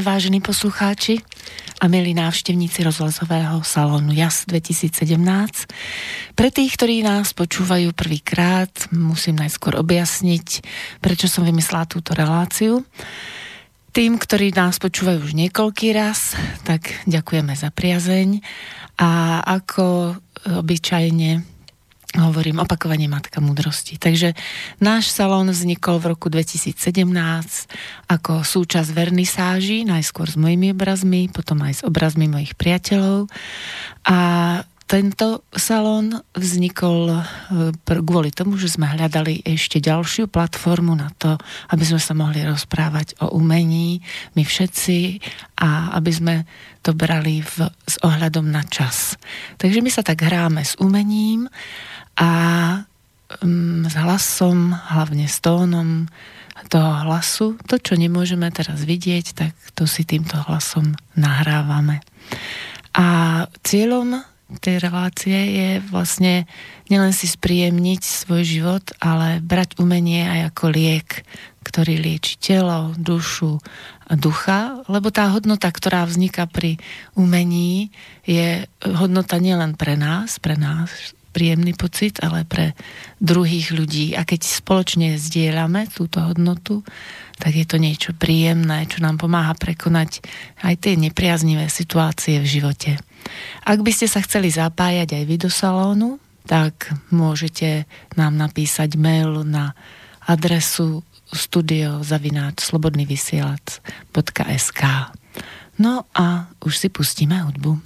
Vážení poslucháči a milí návštevníci rozhlasového salónu JAS 2017. Pre tých, ktorí nás počúvajú prvýkrát, musím najskôr objasniť, prečo som vymyslela túto reláciu. Tým, ktorí nás počúvajú už niekoľký raz, tak ďakujeme za priazeň a ako obyčajne hovorím opakovanie Matka múdrosti. Takže náš salón vznikol v roku 2017 ako súčasť vernisáži, najskôr s mojimi obrazmi, potom aj s obrazmi mojich priateľov. A tento salón vznikol e, kvôli tomu, že sme hľadali ešte ďalšiu platformu na to, aby sme sa mohli rozprávať o umení, my všetci, a aby sme to brali v, s ohľadom na čas. Takže my sa tak hráme s umením a um, s hlasom, hlavne s tónom toho hlasu, to, čo nemôžeme teraz vidieť, tak to si týmto hlasom nahrávame. A cieľom tej relácie je vlastne nielen si spríjemniť svoj život, ale brať umenie aj ako liek, ktorý lieči telo, dušu a ducha, lebo tá hodnota, ktorá vzniká pri umení, je hodnota nielen pre nás, pre nás, príjemný pocit, ale pre druhých ľudí. A keď spoločne zdieľame túto hodnotu, tak je to niečo príjemné, čo nám pomáha prekonať aj tie nepriaznivé situácie v živote. Ak by ste sa chceli zapájať aj vy do salónu, tak môžete nám napísať mail na adresu studiozavináč.slobodnyvysielac.sk No a už si pustíme hudbu.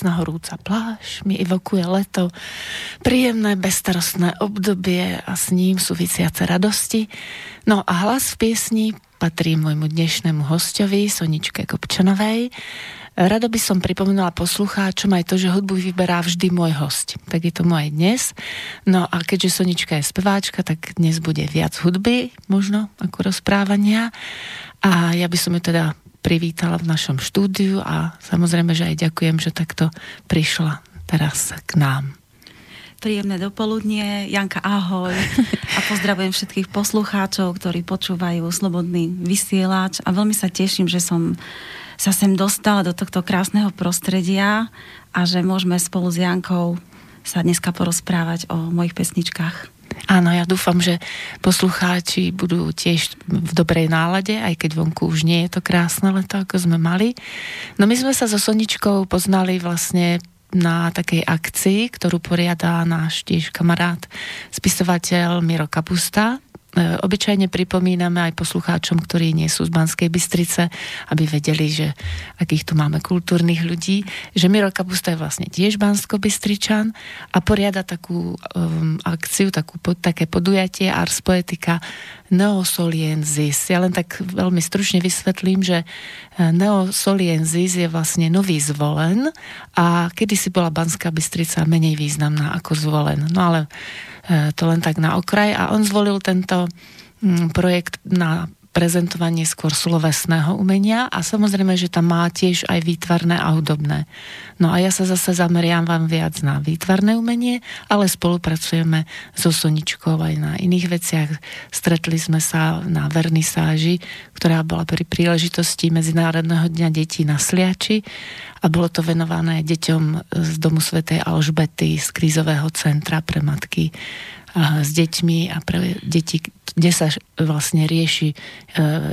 Krásna horúca pláž mi evokuje leto, príjemné bezstarostné obdobie a s ním súvisiace radosti. No a hlas v piesni patrí môjmu dnešnému hostovi, Soničke Kopčanovej. Rado by som pripomenula poslucháčom aj to, že hudbu vyberá vždy môj host. Tak je to moje dnes. No a keďže Sonička je speváčka, tak dnes bude viac hudby, možno ako rozprávania. A ja by som ju teda privítala v našom štúdiu a samozrejme, že aj ďakujem, že takto prišla teraz k nám. Príjemné dopoludnie, Janka, ahoj. A pozdravujem všetkých poslucháčov, ktorí počúvajú Slobodný vysielač a veľmi sa teším, že som sa sem dostala do tohto krásneho prostredia a že môžeme spolu s Jankou sa dneska porozprávať o mojich pesničkách. Áno, ja dúfam, že poslucháči budú tiež v dobrej nálade, aj keď vonku už nie je to krásne leto, ako sme mali. No my sme sa so Soničkou poznali vlastne na takej akcii, ktorú poriadá náš tiež kamarát, spisovateľ Miro Kapusta, obyčajne pripomíname aj poslucháčom, ktorí nie sú z Banskej Bystrice, aby vedeli, že akých tu máme kultúrnych ľudí, že Miro Kapusta je vlastne tiež Bansko-Bystričan a poriada takú um, akciu, takú, také podujatie Ars Poetica Neosolienzis. Ja len tak veľmi stručne vysvetlím, že e, Neosolienzis je vlastne nový zvolen a kedysi bola Banská Bystrica menej významná ako zvolen. No ale E, to len tak na okraj. A on zvolil tento mm, projekt na prezentovanie skôr slovesného umenia a samozrejme, že tam má tiež aj výtvarné a hudobné. No a ja sa zase zameriam vám viac na výtvarné umenie, ale spolupracujeme so Soničkou aj na iných veciach. Stretli sme sa na vernisáži, ktorá bola pri príležitosti Medzinárodného dňa detí na Sliači a bolo to venované deťom z Domu Svetej Alžbety z krízového centra pre matky s deťmi a pre deti, kde sa vlastne rieši e,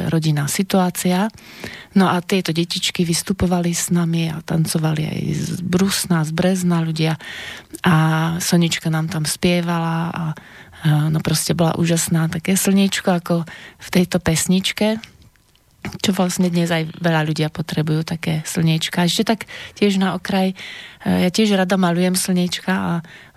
rodinná situácia. No a tieto detičky vystupovali s nami a tancovali aj z Brusna, z Brezna ľudia a Sonička nám tam spievala a no proste bola úžasná také slniečko ako v tejto pesničke čo vlastne dnes aj veľa ľudia potrebujú, také slniečka. Ešte tak tiež na okraj, e, ja tiež rada malujem slniečka a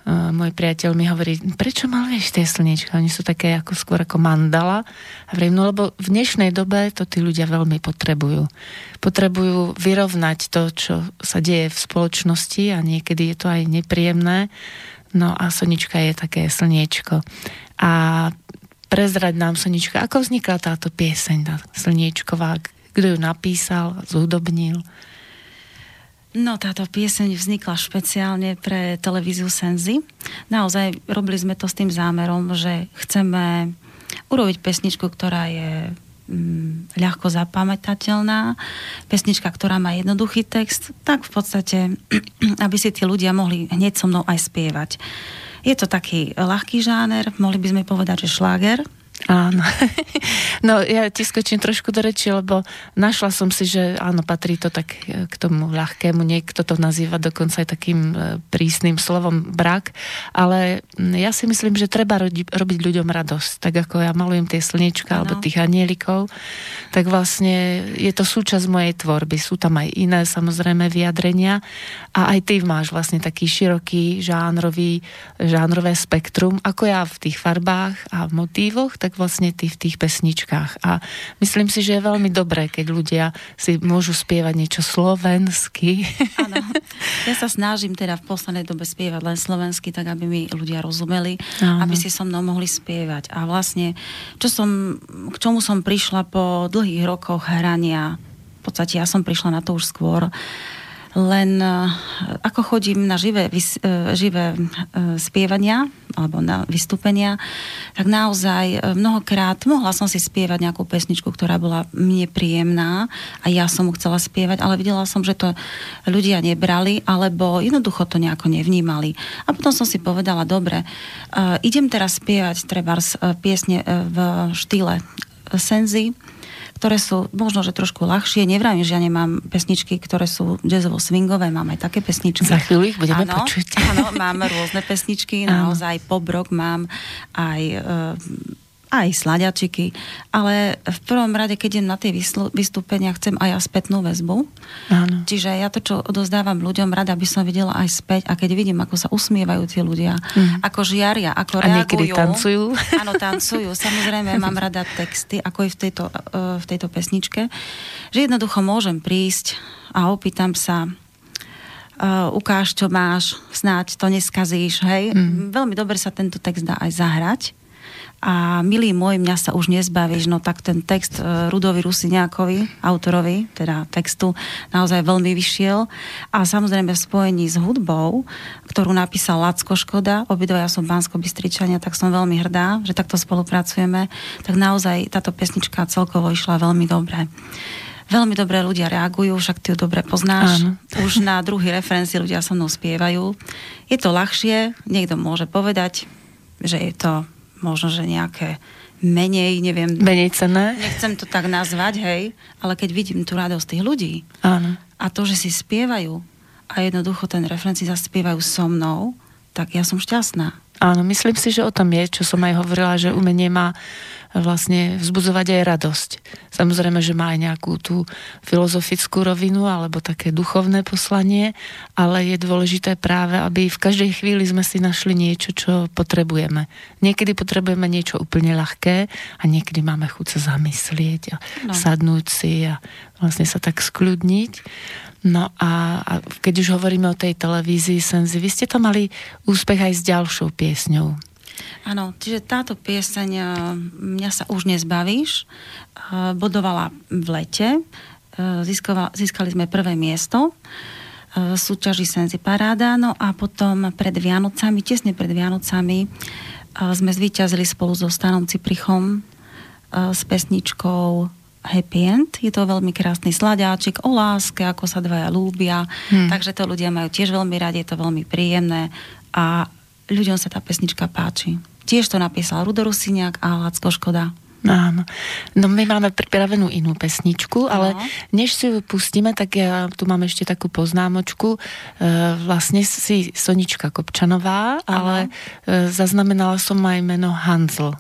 môj priateľ mi hovorí, prečo maluješ tie slniečka? Oni sú také ako skôr ako mandala. A vriem, no lebo v dnešnej dobe to tí ľudia veľmi potrebujú. Potrebujú vyrovnať to, čo sa deje v spoločnosti a niekedy je to aj nepríjemné. No a Sonička je také slniečko. A prezrať nám, Sonička, ako vznikla táto pieseň, tá slniečková, kto ju napísal, zhudobnil? No, táto pieseň vznikla špeciálne pre televíziu Senzy. Naozaj robili sme to s tým zámerom, že chceme urobiť pesničku, ktorá je mm, ľahko zapamätateľná, pesnička, ktorá má jednoduchý text, tak v podstate, aby si tí ľudia mohli hneď so mnou aj spievať. Je to taký ľahký žáner, mohli by sme povedať, že šláger, Áno. No ja ti skočím trošku do reči, lebo našla som si, že áno, patrí to tak e, k tomu ľahkému, niekto to nazýva dokonca aj takým e, prísnym slovom brak, ale ja si myslím, že treba robiť ľuďom radosť, tak ako ja malujem tie slniečka alebo tých anielikov, tak vlastne je to súčasť mojej tvorby. Sú tam aj iné samozrejme vyjadrenia. A aj ty máš vlastne taký široký žánrový, žánrové spektrum, ako ja v tých farbách a motívoch, tak vlastne ty v tých pesničkách. A myslím si, že je veľmi dobré, keď ľudia si môžu spievať niečo slovensky. Áno. Ja sa snažím teda v poslednej dobe spievať len slovensky, tak aby mi ľudia rozumeli, Áno. aby si so mnou mohli spievať. A vlastne, čo som, k čomu som prišla po dlhých rokoch hrania, v podstate ja som prišla na to už skôr, len e, ako chodím na živé, e, živé e, spievania alebo na vystúpenia, tak naozaj mnohokrát mohla som si spievať nejakú pesničku, ktorá bola mne príjemná a ja som mu chcela spievať, ale videla som, že to ľudia nebrali alebo jednoducho to nejako nevnímali. A potom som si povedala, dobre, idem teraz spievať treba piesne v štýle Senzy, ktoré sú možno, že trošku ľahšie. Nevravím, že ja nemám pesničky, ktoré sú jazzovo-swingové, mám aj také pesničky. Za chvíľu ich budeme áno, počuť. Áno, mám rôzne pesničky, naozaj pop rock mám aj... Uh, aj sladiačiky, ale v prvom rade, keď idem na tie vystúpenia, chcem aj ja spätnú väzbu. Áno. Čiže ja to, čo odozdávam ľuďom, rada by som videla aj späť a keď vidím, ako sa usmievajú tie ľudia, mm. ako žiaria, ako a reagujú. tancujú. Áno, tancujú. Samozrejme, mám rada texty, ako i v tejto, v tejto pesničke, že jednoducho môžem prísť a opýtam sa, Uh, ukáž, čo máš, snáď to neskazíš, hej. Mm. Veľmi dobre sa tento text dá aj zahrať a milý môj, mňa sa už nezbavíš, no tak ten text e, Rudovi Rusiniakovi, autorovi, teda textu, naozaj veľmi vyšiel. A samozrejme v spojení s hudbou, ktorú napísal Lacko Škoda, obidva ja som bansko bystričania, tak som veľmi hrdá, že takto spolupracujeme, tak naozaj táto pesnička celkovo išla veľmi dobre. Veľmi dobré ľudia reagujú, však ty ju dobre poznáš. Áno. Už na druhý referenci ľudia so mnou spievajú. Je to ľahšie, niekto môže povedať, že je to možno, že nejaké menej, neviem... Menej cené. Nechcem to tak nazvať, hej, ale keď vidím tú radosť tých ľudí Áno. a to, že si spievajú a jednoducho ten referenci zaspievajú so mnou, tak ja som šťastná. Áno, myslím si, že o tom je, čo som aj hovorila, že umenie má vlastne vzbudzovať aj radosť. Samozrejme, že má aj nejakú tú filozofickú rovinu alebo také duchovné poslanie, ale je dôležité práve, aby v každej chvíli sme si našli niečo, čo potrebujeme. Niekedy potrebujeme niečo úplne ľahké a niekedy máme chuť sa zamyslieť a no. sadnúť si a vlastne sa tak skľudniť. No a, a keď už hovoríme o tej televízii Senzi, vy ste tam mali úspech aj s ďalšou piesňou. Áno, čiže táto pieseň e, Mňa sa už nezbavíš e, bodovala v lete. E, získala, získali sme prvé miesto v súťaži Senzi Paráda, no a potom pred Vianocami, tesne pred Vianocami sme zvíťazili spolu so Stanom Ciprichom s pesničkou Happy End. Je to veľmi krásny sladiáčik o láske, ako sa dvaja lúbia. Hmm. Takže to ľudia majú tiež veľmi radi, je to veľmi príjemné a ľuďom sa tá pesnička páči. Tiež to napísal Rudo Rusiniak a Lacko Škoda. Áno. No my máme pripravenú inú pesničku, ale no. než si ju pustíme, tak ja tu mám ešte takú poznámočku. E, vlastne si Sonička Kopčanová, ale e, zaznamenala som aj meno Hansl.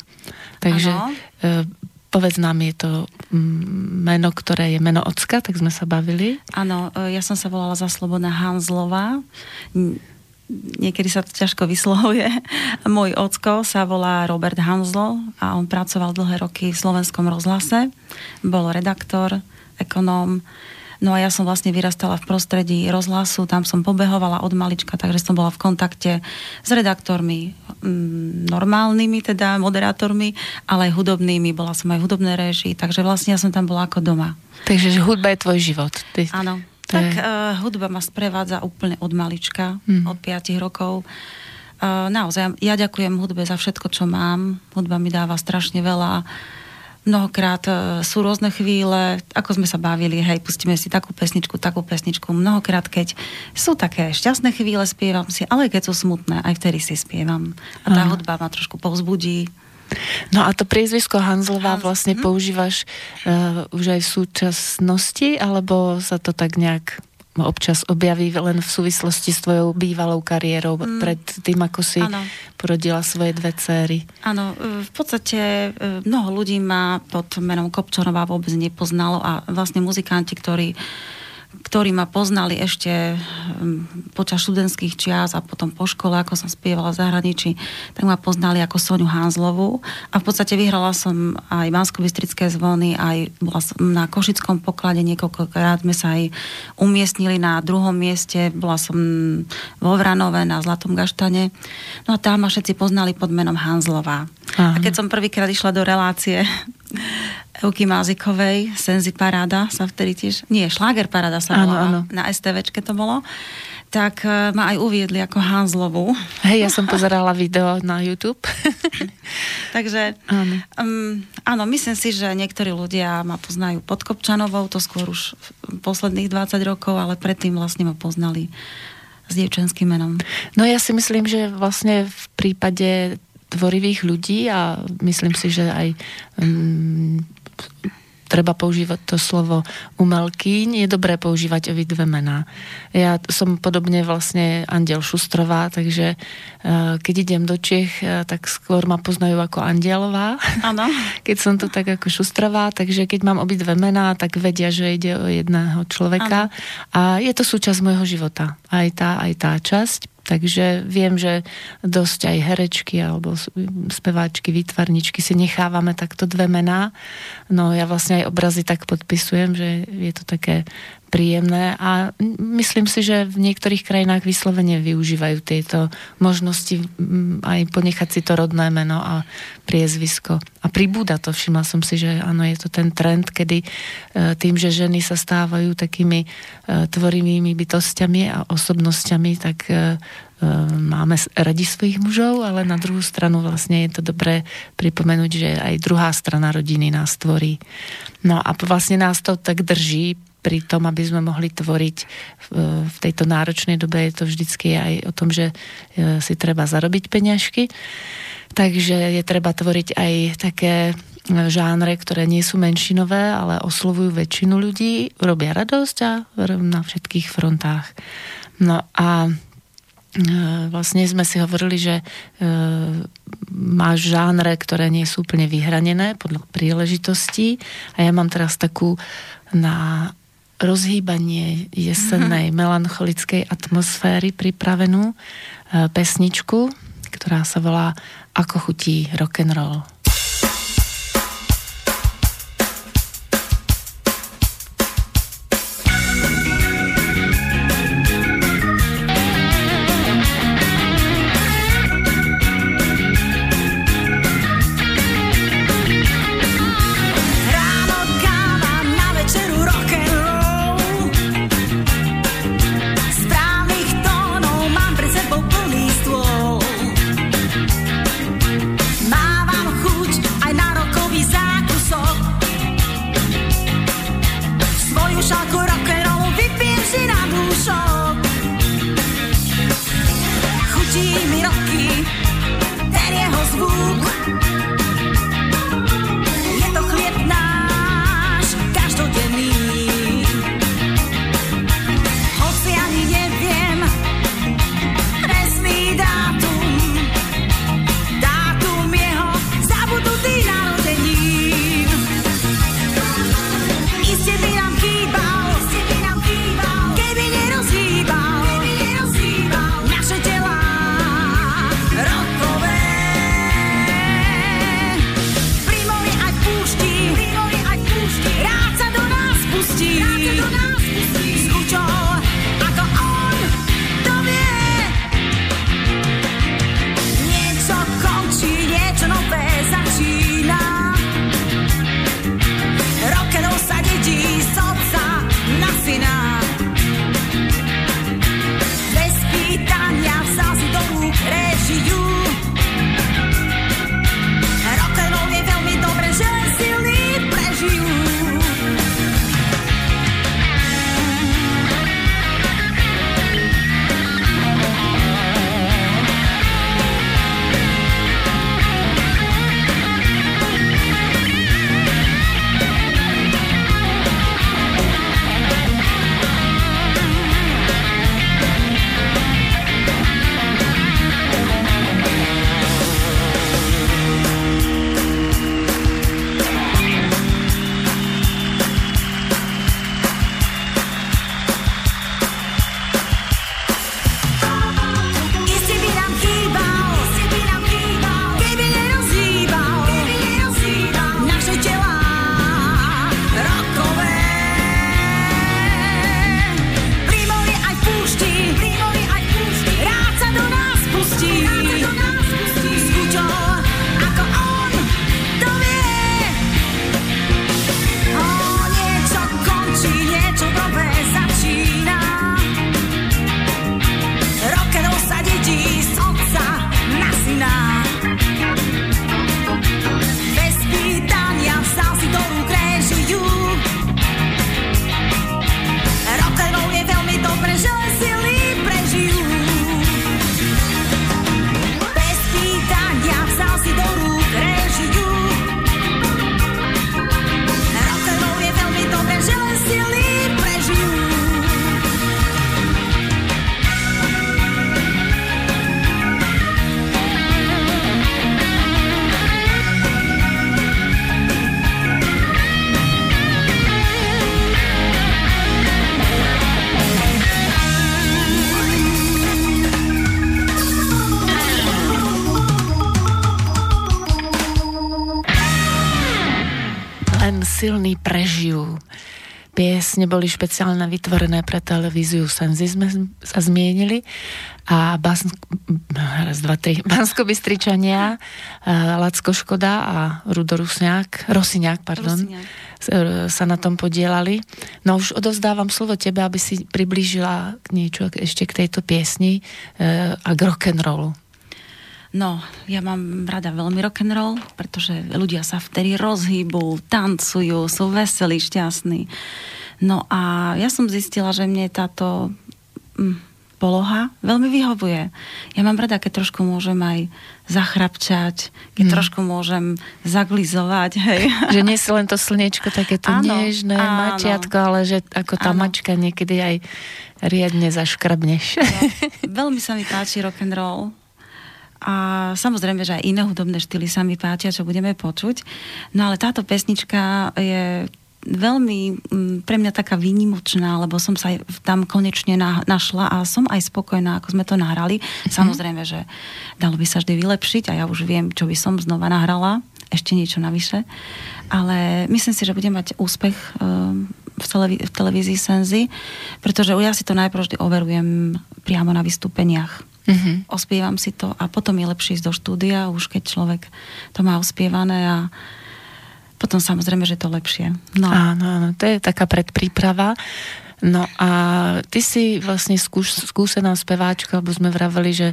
Takže e, povedz nám, je to mm, meno, ktoré je meno ocka, tak sme sa bavili. Áno, ja som sa volala za Slobodná Hanzlová niekedy sa to ťažko vyslovuje. Môj ocko sa volá Robert Hanzlo a on pracoval dlhé roky v slovenskom rozhlase. Bol redaktor, ekonóm. No a ja som vlastne vyrastala v prostredí rozhlasu, tam som pobehovala od malička, takže som bola v kontakte s redaktormi, mm, normálnymi teda, moderátormi, ale aj hudobnými. Bola som aj v hudobnej režii, takže vlastne ja som tam bola ako doma. Takže hudba je tvoj život. Ty... Áno. Tak uh, hudba ma sprevádza úplne od malička, mm. od 5 rokov. Uh, naozaj, ja ďakujem hudbe za všetko, čo mám. Hudba mi dáva strašne veľa. Mnohokrát uh, sú rôzne chvíle, ako sme sa bavili, hej, pustíme si takú pesničku, takú pesničku. Mnohokrát, keď sú také šťastné chvíle, spievam si, ale keď sú smutné, aj vtedy si spievam. A tá Aha. hudba ma trošku povzbudí. No a to priezvisko Hanzlová Hans, vlastne hm? používaš uh, už aj v súčasnosti, alebo sa to tak nejak občas objaví len v súvislosti s tvojou bývalou kariérou mm. pred tým, ako si ano. porodila svoje dve céry. Áno, e, v podstate e, mnoho ľudí ma pod menom Kopčonová vôbec nepoznalo a vlastne muzikanti, ktorí uh, ktorí ma poznali ešte mm, počas študentských čias a potom po škole, ako som spievala v zahraničí, tak ma poznali ako Soniu Hanzlovú. A v podstate vyhrala som aj bansko zvony, aj bola som na Košickom poklade niekoľkokrát sme sa aj umiestnili na druhom mieste, bola som vo Vranove na Zlatom gaštane. No a tam ma všetci poznali pod menom Hanzlová. Aha. A keď som prvýkrát išla do relácie Euky Mázikovej, Senzi Paráda sa vtedy tiež, nie, Šláger Paráda sa volala, na STVčke to bolo, tak e, ma aj uviedli ako Hanzlovú. Hej, ja som pozerala video na YouTube. Takže áno. Um, áno, myslím si, že niektorí ľudia ma poznajú pod Kopčanovou, to skôr už posledných 20 rokov, ale predtým vlastne ma poznali s dievčenským menom. No ja si myslím, že vlastne v prípade tvorivých ľudí a myslím si, že aj um, treba používať to slovo umelkyň, je dobré používať dve mená. Ja som podobne vlastne Andiel Šustrová, takže uh, keď idem do Čech, uh, tak skôr ma poznajú ako Andielová. Áno. keď som tu tak ako Šustrová, takže keď mám dve mená, tak vedia, že ide o jedného človeka. Ano. A je to súčasť môjho života. Aj tá, aj tá časť. Takže viem, že dosť aj herečky alebo speváčky, výtvarničky si nechávame takto dve mená. No ja vlastne aj obrazy tak podpisujem, že je to také príjemné a myslím si, že v niektorých krajinách vyslovene využívajú tieto možnosti aj ponechať si to rodné meno a priezvisko. A pribúda to, všimla som si, že áno, je to ten trend, kedy e, tým, že ženy sa stávajú takými e, tvorivými bytostiami a osobnosťami, tak e, máme radi svojich mužov, ale na druhú stranu vlastne je to dobré pripomenúť, že aj druhá strana rodiny nás tvorí. No a vlastne nás to tak drží pri tom, aby sme mohli tvoriť v tejto náročnej dobe, je to vždycky aj o tom, že e, si treba zarobiť peňažky. Takže je treba tvoriť aj také e, žánre, ktoré nie sú menšinové, ale oslovujú väčšinu ľudí, robia radosť a na všetkých frontách. No a e, vlastne sme si hovorili, že máš žánre, ktoré nie sú úplne vyhranené podľa príležitostí a ja mám teraz takú na rozhýbanie jesennej mm-hmm. melancholickej atmosféry pripravenú e, pesničku, ktorá sa volá Ako chutí rock'n'roll. Piesne boli špeciálne vytvorené pre televíziu Senzi sme sa zmienili a Bas, raz, dva, tri, Bansko Bystričania, Lacko Škoda a Rudo Rusňák, Rosiňák, pardon, Rosiňák. sa na tom podielali. No už odovzdávam slovo tebe, aby si priblížila niečo ešte k tejto piesni e, a k rock'n'rollu. No, ja mám rada veľmi rock'n'roll, pretože ľudia sa vtedy rozhýbu, tancujú, sú veselí, šťastní. No a ja som zistila, že mne táto hm, poloha veľmi vyhovuje. Ja mám rada, keď trošku môžem aj zachrapčať, keď mm. trošku môžem zaglizovať, hej. Že nie si len to slniečko také to áno, nežné, áno. mačiatko, ale že ako tá áno. mačka niekedy aj riadne zaškrabneš. No, veľmi sa mi páči rock and roll. A samozrejme, že aj iné hudobné štýly sa mi páčia, čo budeme počuť. No ale táto pesnička je veľmi mm, pre mňa taká výnimočná, lebo som sa tam konečne našla a som aj spokojná, ako sme to nahrali. Mm-hmm. Samozrejme, že dalo by sa vždy vylepšiť a ja už viem, čo by som znova nahrala, ešte niečo navyše. Ale myslím si, že budem mať úspech ehm, v, televí- v televízii Senzy, pretože ja si to najprv vždy overujem priamo na vystúpeniach Mm-hmm. Ospievam si to a potom je lepšie ísť do štúdia, už keď človek to má ospievané a potom samozrejme, že to lepšie. No. Áno, áno, to je taká predpríprava. No a ty si vlastne skúš, skúsená speváčka, lebo sme vraveli, že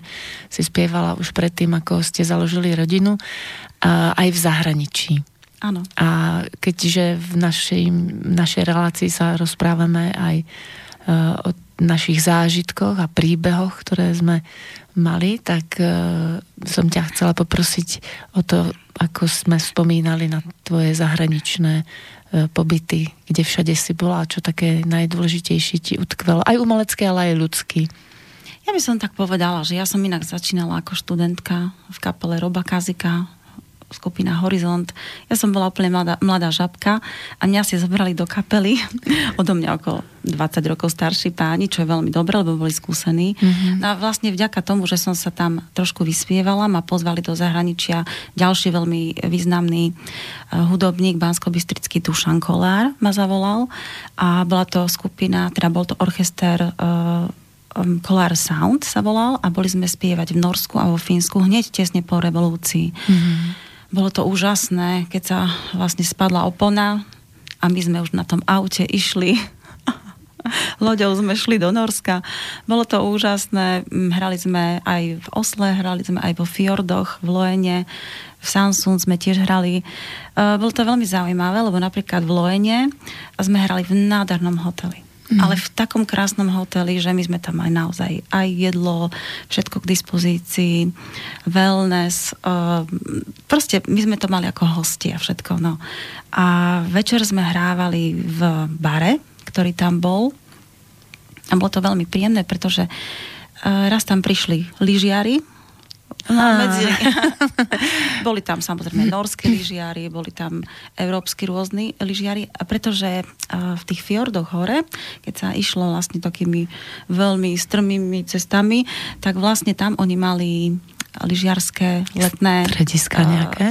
si spievala už predtým, ako ste založili rodinu, a aj v zahraničí. Áno. A keďže v našej, našej relácii sa rozprávame aj uh, o našich zážitkoch a príbehoch, ktoré sme mali, tak uh, som ťa chcela poprosiť o to, ako sme spomínali na tvoje zahraničné uh, pobyty, kde všade si bola a čo také najdôležitejšie ti utkvelo. Aj umelecké, ale aj ľudský. Ja by som tak povedala, že ja som inak začínala ako študentka v kapele Roba Kazika skupina Horizont. Ja som bola úplne mladá, mladá žabka a mňa si zobrali do kapely odo mňa okolo 20 rokov starší páni, čo je veľmi dobré, lebo boli skúsení. Mm-hmm. No a vlastne vďaka tomu, že som sa tam trošku vyspievala, ma pozvali do zahraničia ďalší veľmi významný uh, hudobník, bansko-bystrický Dušan Kolár ma zavolal a bola to skupina, teda bol to orchester um, Collar Sound sa volal a boli sme spievať v Norsku a vo Fínsku hneď tesne po revolúcii. Mm-hmm. Bolo to úžasné, keď sa vlastne spadla opona a my sme už na tom aute išli loďou sme šli do Norska. Bolo to úžasné. Mm, hrali sme aj v Osle, hrali sme aj vo Fjordoch, v Loene, v Samsung sme tiež hrali. E, bolo to veľmi zaujímavé, lebo napríklad v Loene sme hrali v nádhernom hoteli. Mm. Ale v takom krásnom hoteli, že my sme tam aj naozaj aj jedlo, všetko k dispozícii, wellness, uh, proste my sme to mali ako hosti a všetko. No. A večer sme hrávali v bare, ktorý tam bol a bolo to veľmi príjemné, pretože uh, raz tam prišli lyžiari, medzi... boli tam samozrejme norské lyžiari, boli tam európsky rôzni lyžiari, pretože v tých fjordoch hore, keď sa išlo vlastne takými veľmi strmými cestami, tak vlastne tam oni mali lyžiarské letné... Strediska nejaké?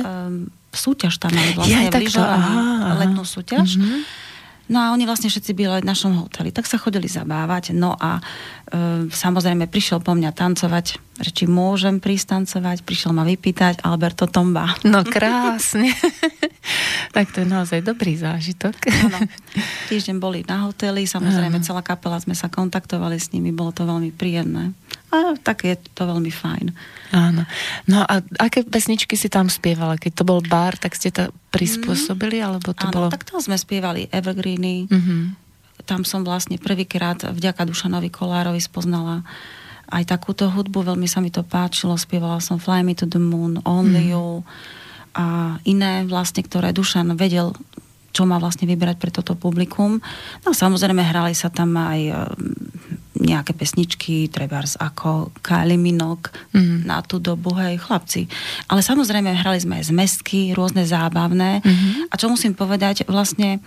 Súťaž tam mali vlastne ja, v lyžovaní, letnú súťaž. Mm-hmm No a oni vlastne všetci byli v našom hoteli, tak sa chodili zabávať. No a e, samozrejme prišiel po mňa tancovať, že či môžem prísť tancovať, prišiel ma vypýtať Alberto Tomba. No krásne. tak to je naozaj dobrý zážitok. Ano. Týždeň boli na hoteli, samozrejme celá kapela sme sa kontaktovali s nimi, bolo to veľmi príjemné. A tak je to veľmi fajn. Áno. No a aké pesničky si tam spievala? Keď to bol bar, tak ste to prispôsobili? Alebo to Áno, bolo... tak to sme spievali Evergreeny. Mm-hmm. Tam som vlastne prvýkrát vďaka Dušanovi Kolárovi spoznala aj takúto hudbu, veľmi sa mi to páčilo, spievala som Fly Me to the Moon, Only mm. You a iné vlastne, ktoré Dušan vedel čo má vlastne vyberať pre toto publikum. No samozrejme hrali sa tam aj nejaké pesničky, trebárs ako Kylie mm. na tú dobu, hej, chlapci. Ale samozrejme hrali sme aj zmestky, rôzne zábavné. Mm-hmm. A čo musím povedať, vlastne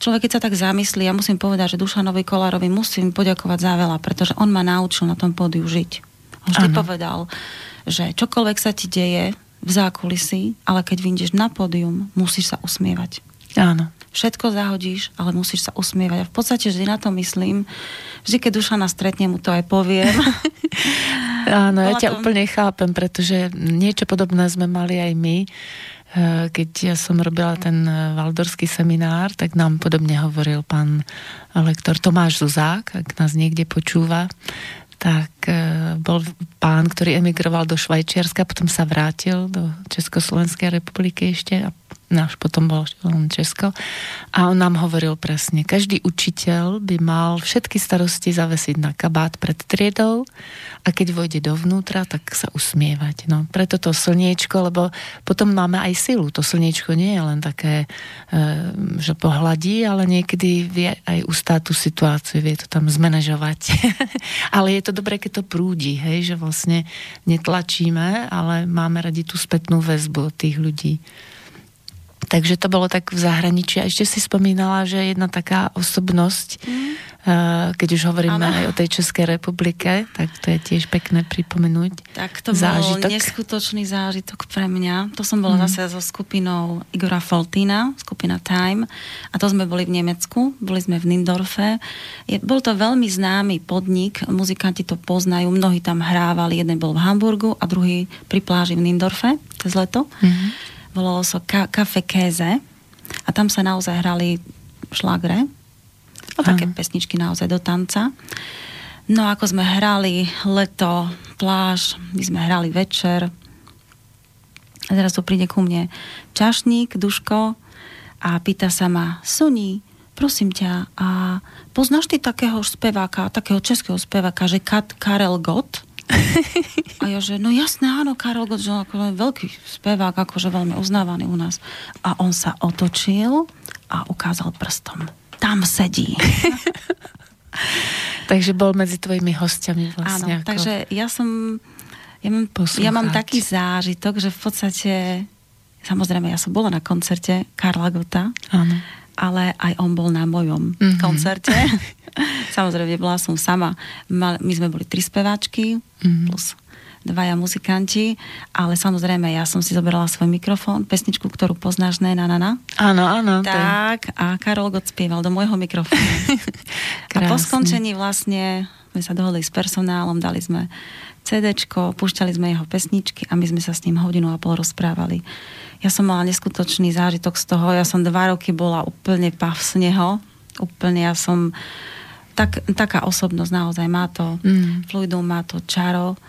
človek, keď sa tak zamyslí, ja musím povedať, že Dušanovi Kolárovi musím poďakovať za veľa, pretože on ma naučil na tom pódiu žiť. On vždy ano. povedal, že čokoľvek sa ti deje v zákulisí, ale keď vyjdeš na pódium, musíš sa usmievať. Áno. Všetko zahodíš, ale musíš sa usmievať. A v podstate vždy na to myslím, vždy keď duša nás stretne, mu to aj poviem. Áno, ja ťa to... úplne chápem, pretože niečo podobné sme mali aj my Eh, keď ja som robila ten eh, valdorský seminár, tak nám podobne hovoril pán lektor Tomáš Zuzák, ak nás niekde počúva, tak eh, bol pán, ktorý emigroval do Švajčiarska, potom sa vrátil do Československej republiky ešte a náš potom bol len Česko. A on nám hovoril presne, každý učiteľ by mal všetky starosti zavesiť na kabát pred triedou a keď vojde dovnútra, tak sa usmievať. No, preto to slniečko, lebo potom máme aj silu. To slniečko nie je len také, e, že pohľadí, ale niekedy vie aj ustáť tú situáciu, vie to tam zmanéžovať. ale je to dobré, keď to prúdi, hej, že vlastne netlačíme, ale máme radi tú spätnú väzbu od tých ľudí. Takže to bolo tak v zahraničí. A ešte si spomínala, že jedna taká osobnosť, mm. keď už hovoríme ano. aj o tej Českej republike, tak to je tiež pekné pripomenúť. Tak to zážitok. bol neskutočný zážitok pre mňa. To som bola mm. zase so skupinou Igora Foltina, skupina Time. A to sme boli v Nemecku, boli sme v Nindorfe. Je, bol to veľmi známy podnik, muzikanti to poznajú, mnohí tam hrávali, jeden bol v Hamburgu a druhý pri pláži v Nindorfe, cez leto. Mm volalo sa ka- Kafe Kéze a tam sa naozaj hrali šlagre, o také Aha. pesničky naozaj do tanca. No ako sme hrali leto, pláž, my sme hrali večer a teraz tu príde ku mne čašník, Duško a pýta sa ma, Suni, prosím ťa, a poznáš ty takého speváka, takého českého speváka, že Kat Karel Gott? A ja, že no jasné, áno, Karol Gott, že ako veľký spevák, akože veľmi uznávaný u nás. A on sa otočil a ukázal prstom. Tam sedí. takže bol medzi tvojimi hostiami vlastne. Áno, ako... takže ja som, ja mám, ja mám taký zážitok, že v podstate, samozrejme, ja som bola na koncerte Karla Gota. Áno ale aj on bol na mojom mm-hmm. koncerte. Samozrejme, bola som sama. My sme boli tri speváčky mm-hmm. plus dvaja muzikanti, ale samozrejme ja som si zobrala svoj mikrofón, pesničku, ktorú poznáš, ne, na, na, na. Áno, áno. Tak, a Karol Gott spieval do môjho mikrofónu. a po skončení vlastne sme sa dohodli s personálom, dali sme CDčko, púšťali sme jeho pesničky a my sme sa s ním hodinu a pol rozprávali ja som mala neskutočný zážitok z toho. Ja som dva roky bola úplne pav z neho. Úplne ja som... Tak, taká osobnosť naozaj má to mm. fluidum, má to čaro.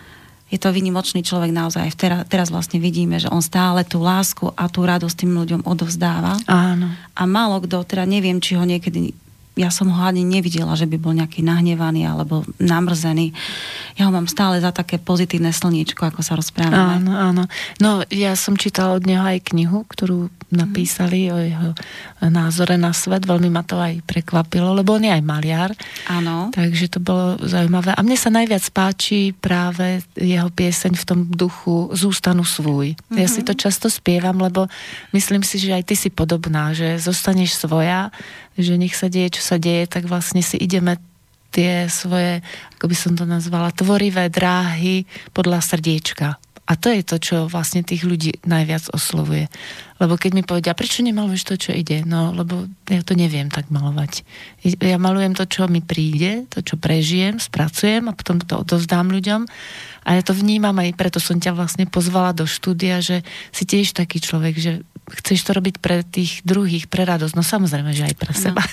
Je to vynimočný človek naozaj. Teraz, teraz vlastne vidíme, že on stále tú lásku a tú radosť tým ľuďom odovzdáva. Áno. A málo kto, teda neviem, či ho niekedy ja som ho ani nevidela, že by bol nejaký nahnevaný alebo namrzený. Ja ho mám stále za také pozitívne slníčko, ako sa rozprávame. Áno, áno. No, ja som čítala od neho aj knihu, ktorú napísali mm. o jeho názore na svet. Veľmi ma to aj prekvapilo, lebo on je aj maliar. Áno. Takže to bolo zaujímavé. A mne sa najviac páči práve jeho pieseň v tom duchu Zústanu svůj. Mm-hmm. Ja si to často spievam, lebo myslím si, že aj ty si podobná, že zostaneš svoja, že nech sa deje, čo sa deje, tak vlastne si ideme tie svoje, ako by som to nazvala, tvorivé dráhy podľa srdiečka. A to je to, čo vlastne tých ľudí najviac oslovuje. Lebo keď mi povedia, prečo nemaluješ to, čo ide? No, lebo ja to neviem tak malovať. Ja malujem to, čo mi príde, to, čo prežijem, spracujem a potom to odovzdám ľuďom. A ja to vnímam aj preto som ťa vlastne pozvala do štúdia, že si tiež taký človek, že chceš to robiť pre tých druhých, pre radosť. No samozrejme, že aj pre no. seba.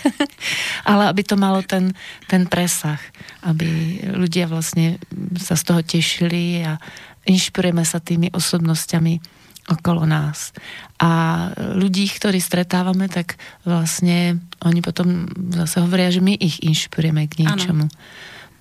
Ale aby to malo ten, ten presah. Aby ľudia vlastne sa z toho tešili a inšpirujeme sa tými osobnosťami okolo nás. A ľudí, ktorí stretávame, tak vlastne oni potom zase hovoria, že my ich inšpirujeme k niečomu. Ano.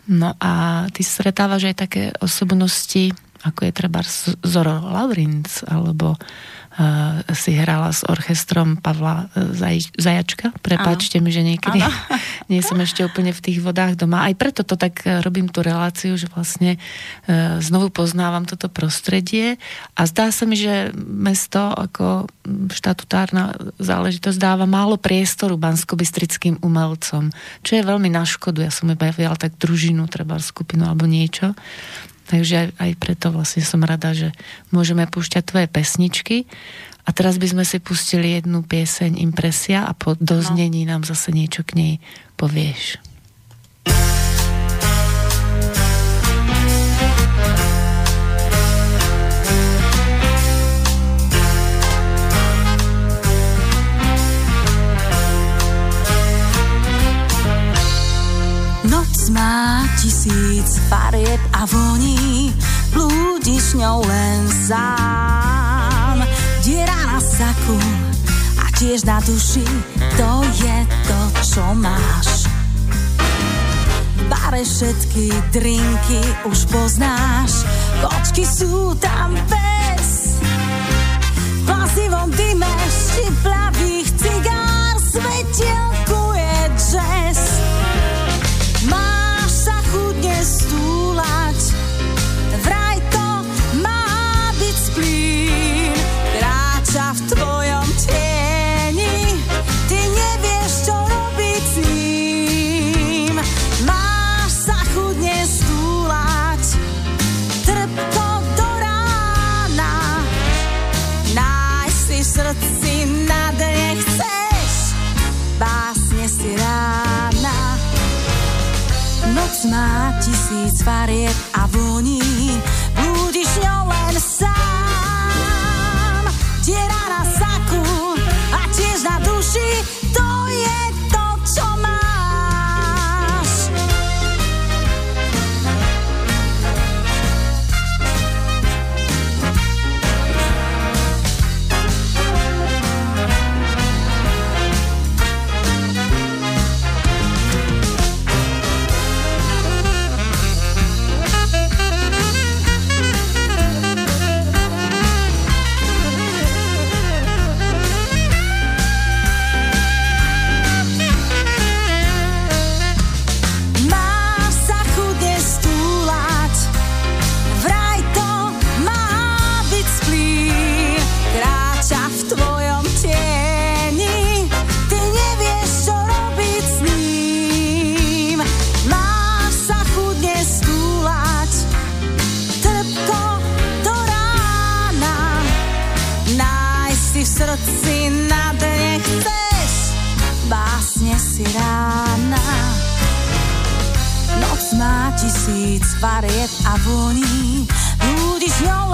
No a ty stretávaš aj také osobnosti, ako je treba Zoro Laurinc, alebo uh, si hrala s orchestrom Pavla eh, Zaj, Zajačka. Prepáčte ano. mi, že niekedy ano. nie som ešte úplne v tých vodách doma. Aj preto to tak eh, robím tú reláciu, že vlastne uh, znovu poznávam toto prostredie a zdá sa mi, že mesto ako štatutárna záležitosť dáva málo priestoru banskobistrickým umelcom, čo je veľmi na škodu. Ja som iba viala tak družinu, treba skupinu alebo niečo. Takže aj, aj preto vlastne som rada, že môžeme púšťať tvoje pesničky A teraz by sme si pustili jednu pieseň Impresia a po doznení no. nám zase niečo k nej povieš. Má tisíc farieb a voní, blúdiš ňou len sám. Diera na saku a tiež na duši, to je to, čo máš. Bare všetky drinky už poznáš, kočky sú tam bez. V plasivom dyme štiplavých má tisíc farieb a voní, farieb a voní, budíš ňou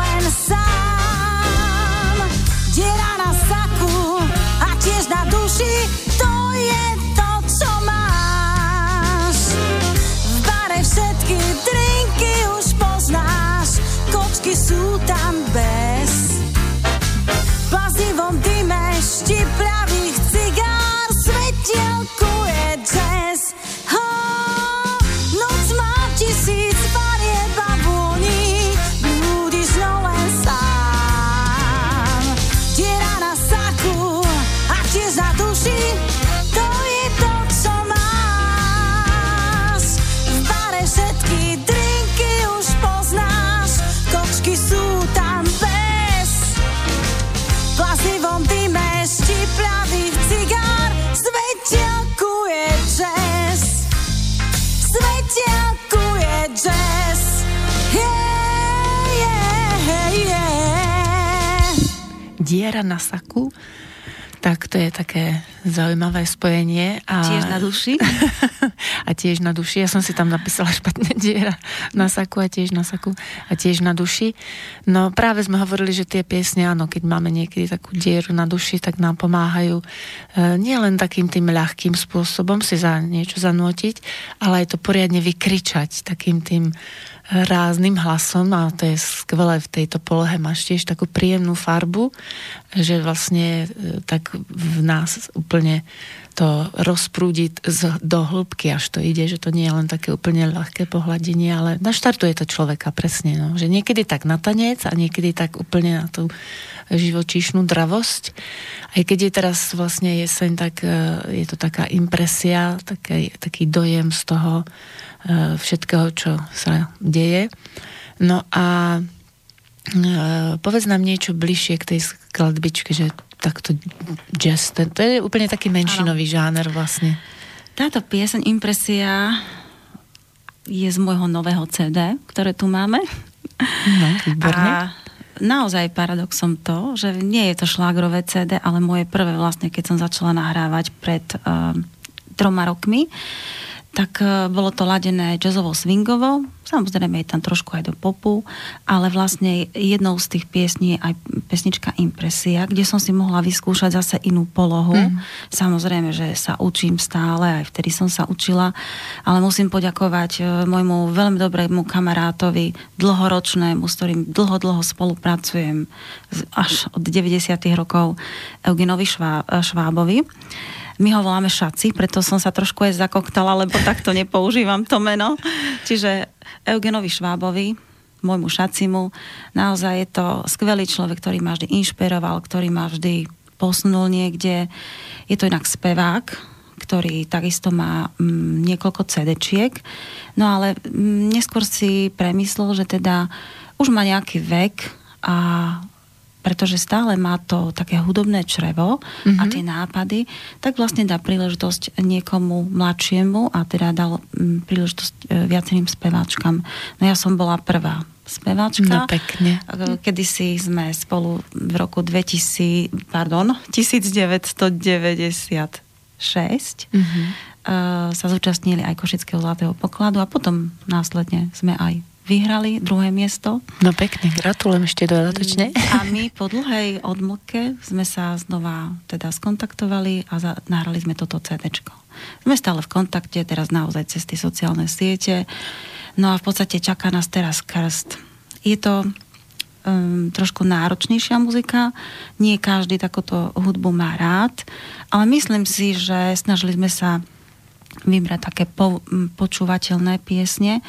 diera na saku, tak to je také zaujímavé spojenie. A tiež na duši? a tiež na duši. Ja som si tam napísala špatne diera na saku a tiež na saku a tiež na duši. No práve sme hovorili, že tie piesne, áno, keď máme niekedy takú dieru na duši, tak nám pomáhajú e, nielen takým tým ľahkým spôsobom si za niečo zanútiť, ale aj to poriadne vykričať takým tým rázným hlasom a to je skvelé v tejto polohe. Máš tiež takú príjemnú farbu, že vlastne e, tak v nás úplne to rozprúdi do hĺbky, až to ide, že to nie je len také úplne ľahké pohľadenie, ale naštartuje to človeka presne. No. Že niekedy tak na tanec a niekedy tak úplne na tú živočíšnu dravosť. Aj keď je teraz vlastne jeseň, tak e, je to taká impresia, taký, taký dojem z toho, všetkého, čo sa deje. No a e, povedz nám niečo bližšie k tej skladbičke, že takto jazz, to je úplne taký menšinový ano. žáner vlastne. Táto pieseň Impresia je z môjho nového CD, ktoré tu máme. No. A naozaj paradoxom to, že nie je to šlágrové CD, ale moje prvé vlastne, keď som začala nahrávať pred uh, troma rokmi, tak e, bolo to ladené jazzovo swingovo, samozrejme je tam trošku aj do popu, ale vlastne jednou z tých piesní je aj pesnička Impresia, kde som si mohla vyskúšať zase inú polohu. Mm. Samozrejme, že sa učím stále, aj vtedy som sa učila, ale musím poďakovať e, môjmu veľmi dobrému kamarátovi, dlhoročnému, s ktorým dlho, dlho spolupracujem až od 90. rokov, Eugenovi Švábovi my ho voláme Šaci, preto som sa trošku aj zakoktala, lebo takto nepoužívam to meno. Čiže Eugenovi Švábovi, môjmu Šacimu, naozaj je to skvelý človek, ktorý ma vždy inšpiroval, ktorý ma vždy posunul niekde. Je to inak spevák, ktorý takisto má mm, niekoľko CD-čiek. No ale mm, neskôr si premyslel, že teda už má nejaký vek a pretože stále má to také hudobné črevo mm-hmm. a mhm. tie nápady, tak vlastne dá príležitosť niekomu mladšiemu a teda dal mm, príležitosť e, viacerým speváčkam. No ja som bola prvá speváčka. No pekne. E, Kedy si sme spolu v roku 2000, pardon, 1996 mm-hmm. uh, sa zúčastnili aj Košického zlatého pokladu a potom následne sme aj vyhrali druhé miesto. No pekne, gratulujem ešte dodatočne. A my po dlhej odmlke sme sa znova teda skontaktovali a za, nahrali sme toto CD. Sme stále v kontakte, teraz naozaj cez tie sociálne siete. No a v podstate čaká nás teraz krst. Je to um, trošku náročnejšia muzika. Nie každý takúto hudbu má rád, ale myslím si, že snažili sme sa vybrať také po, počúvateľné piesne,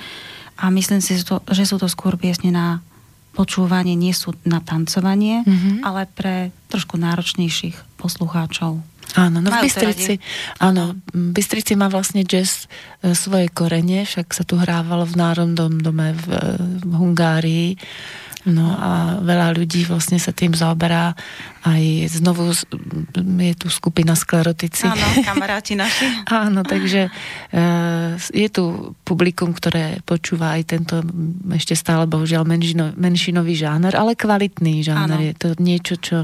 a myslím si, že sú to skôr piesne na počúvanie, nie sú na tancovanie, mm-hmm. ale pre trošku náročnejších poslucháčov. Áno, no v Bystrici, áno, Bystrici má vlastne jazz e, svoje korene, však sa tu hrávalo v Národnom dome v, v Hungárii No a veľa ľudí vlastne sa tým zaoberá. Aj znovu je tu skupina sklerotici. Áno, kamaráti naši. Áno, takže e, je tu publikum, ktoré počúva aj tento ešte stále bohužiaľ menšino, menšinový žáner, ale kvalitný žáner. Áno. Je to niečo, čo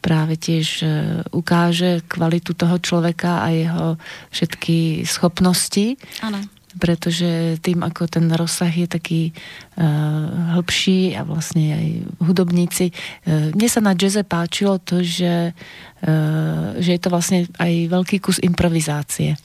práve tiež e, ukáže kvalitu toho človeka a jeho všetky schopnosti. Áno pretože tým, ako ten rozsah je taký uh, hĺbší a vlastne aj hudobníci. Uh, mne sa na jazze páčilo to, že, uh, že je to vlastne aj veľký kus improvizácie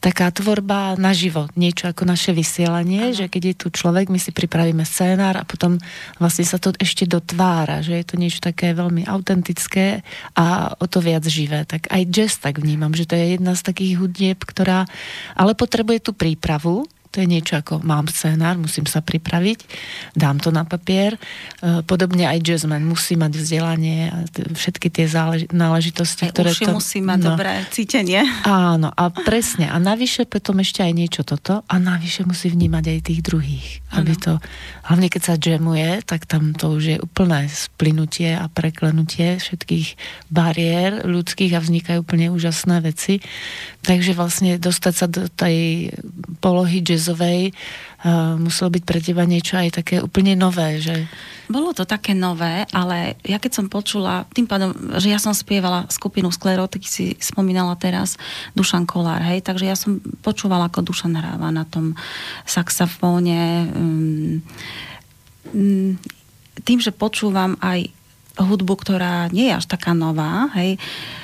taká tvorba naživo, niečo ako naše vysielanie, ano. že keď je tu človek, my si pripravíme scénár a potom vlastne sa to ešte dotvára, že je to niečo také veľmi autentické a o to viac živé. Tak aj jazz tak vnímam, že to je jedna z takých hudieb, ktorá ale potrebuje tú prípravu, to je niečo ako mám scénár, musím sa pripraviť, dám to na papier. E, podobne aj jazzman musí mať vzdelanie a všetky tie zálež- náležitosti, aj ktoré uši to... musí mať no, dobré cítenie. Áno, a presne. A navyše potom ešte aj niečo toto a navyše musí vnímať aj tých druhých. Aby to, hlavne keď sa jamuje, tak tam to už je úplné splynutie a preklenutie všetkých bariér ľudských a vznikajú úplne úžasné veci. Takže vlastne dostať sa do tej polohy jazz jazzovej uh, muselo byť pre teba niečo aj také úplne nové, že... Bolo to také nové, ale ja keď som počula, tým pádom, že ja som spievala skupinu Sklerotiky, si spomínala teraz Dušan Kolár, hej, takže ja som počúvala, ako Dušan hráva na tom saxofóne. Um, tým, že počúvam aj hudbu, ktorá nie je až taká nová, hej, uh,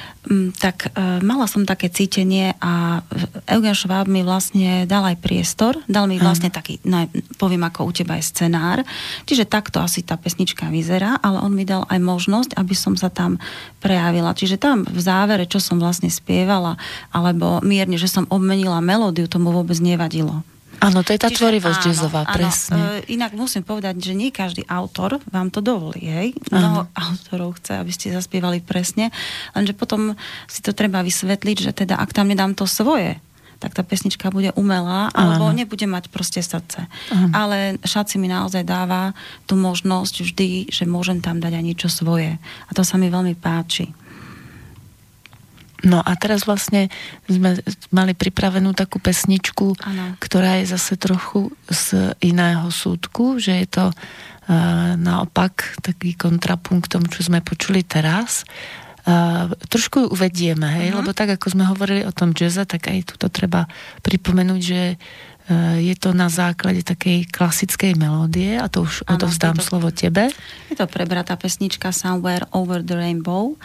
tak e, mala som také cítenie a Eugen Schwab mi vlastne dal aj priestor, dal mi vlastne taký, no, poviem ako u teba je scenár, čiže takto asi tá pesnička vyzerá, ale on mi dal aj možnosť, aby som sa tam prejavila. Čiže tam v závere, čo som vlastne spievala, alebo mierne, že som obmenila melódiu, tomu vôbec nevadilo. Áno, to je tá Čiže, tvorivosť áno, jazzová, áno, presne. E, inak musím povedať, že nie každý autor vám to dovolí, hej? Mnoho áno. autorov chce, aby ste zaspievali presne, lenže potom si to treba vysvetliť, že teda ak tam nedám to svoje, tak tá pesnička bude umelá, alebo Áno. nebude mať proste srdce. Áno. Ale Šaci mi naozaj dáva tú možnosť vždy, že môžem tam dať aj niečo svoje. A to sa mi veľmi páči. No a teraz vlastne sme mali pripravenú takú pesničku, ano. ktorá je zase trochu z iného súdku, že je to naopak taký kontrapunkt tomu, čo sme počuli teraz. Uh, trošku ju uvedieme, hej, uh-huh. lebo tak ako sme hovorili o tom jazze, tak aj tuto treba pripomenúť, že je to na základe takej klasickej melódie a to už ano, odovzdám to, slovo tebe. Je to prebratá pesnička Somewhere Over the Rainbow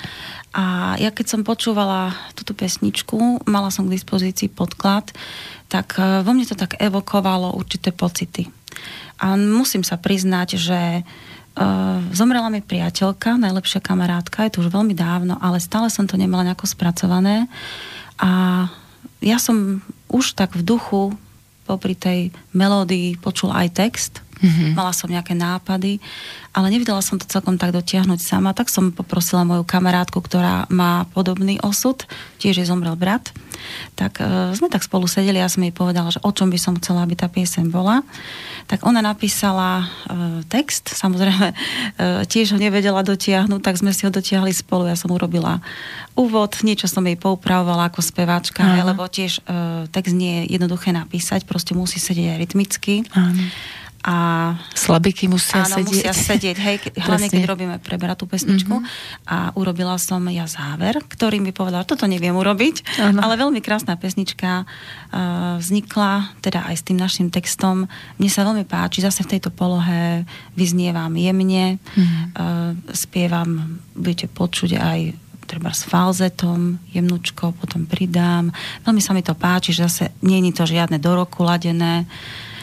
a ja keď som počúvala túto pesničku, mala som k dispozícii podklad, tak uh, vo mne to tak evokovalo určité pocity. A musím sa priznať, že Uh, zomrela mi priateľka, najlepšia kamarátka, je to už veľmi dávno, ale stále som to nemala nejako spracované. A ja som už tak v duchu popri tej melódii počul aj text. Mm-hmm. Mala som nejaké nápady ale nevedela som to celkom tak dotiahnuť sama, tak som poprosila moju kamarátku, ktorá má podobný osud, tiež je zomrel brat, tak e, sme tak spolu sedeli a som jej povedala, že o čom by som chcela, aby tá pieseň bola. Tak ona napísala e, text, samozrejme e, tiež ho nevedela dotiahnuť, tak sme si ho dotiahli spolu, ja som urobila úvod, niečo som jej poupravovala ako speváčka, lebo tiež e, text nie je jednoduché napísať, proste musí sedieť aj rytmicky. Uh-huh a slabiky musia áno, sedieť. musia sedieť, hej, hlavne keď robíme preberatú pesničku. Mm-hmm. A urobila som ja záver, ktorý mi povedal, toto neviem urobiť, áno. ale veľmi krásna pesnička uh, vznikla, teda aj s tým našim textom. Mne sa veľmi páči, zase v tejto polohe vyznievam jemne, mm-hmm. uh, spievam, budete počuť aj treba s falzetom, jemnúčko, potom pridám. Veľmi sa mi to páči, že zase nie je to žiadne do roku ladené.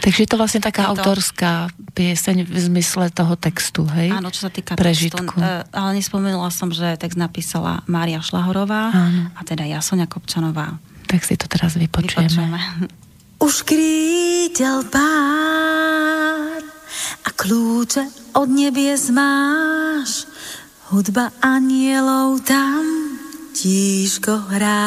Takže je to vlastne taká to... autorská pieseň v zmysle toho textu, hej? Áno, čo sa týka Prežitku. textu. E, ale nespomenula som, že text napísala Mária Šlahorová Áno. a teda ja, Sonia Kopčanová. Tak si to teraz vypočujeme. vypočujeme. Už krítel pár a kľúče od nebies máš. Hudba anielov tam tížko hrá.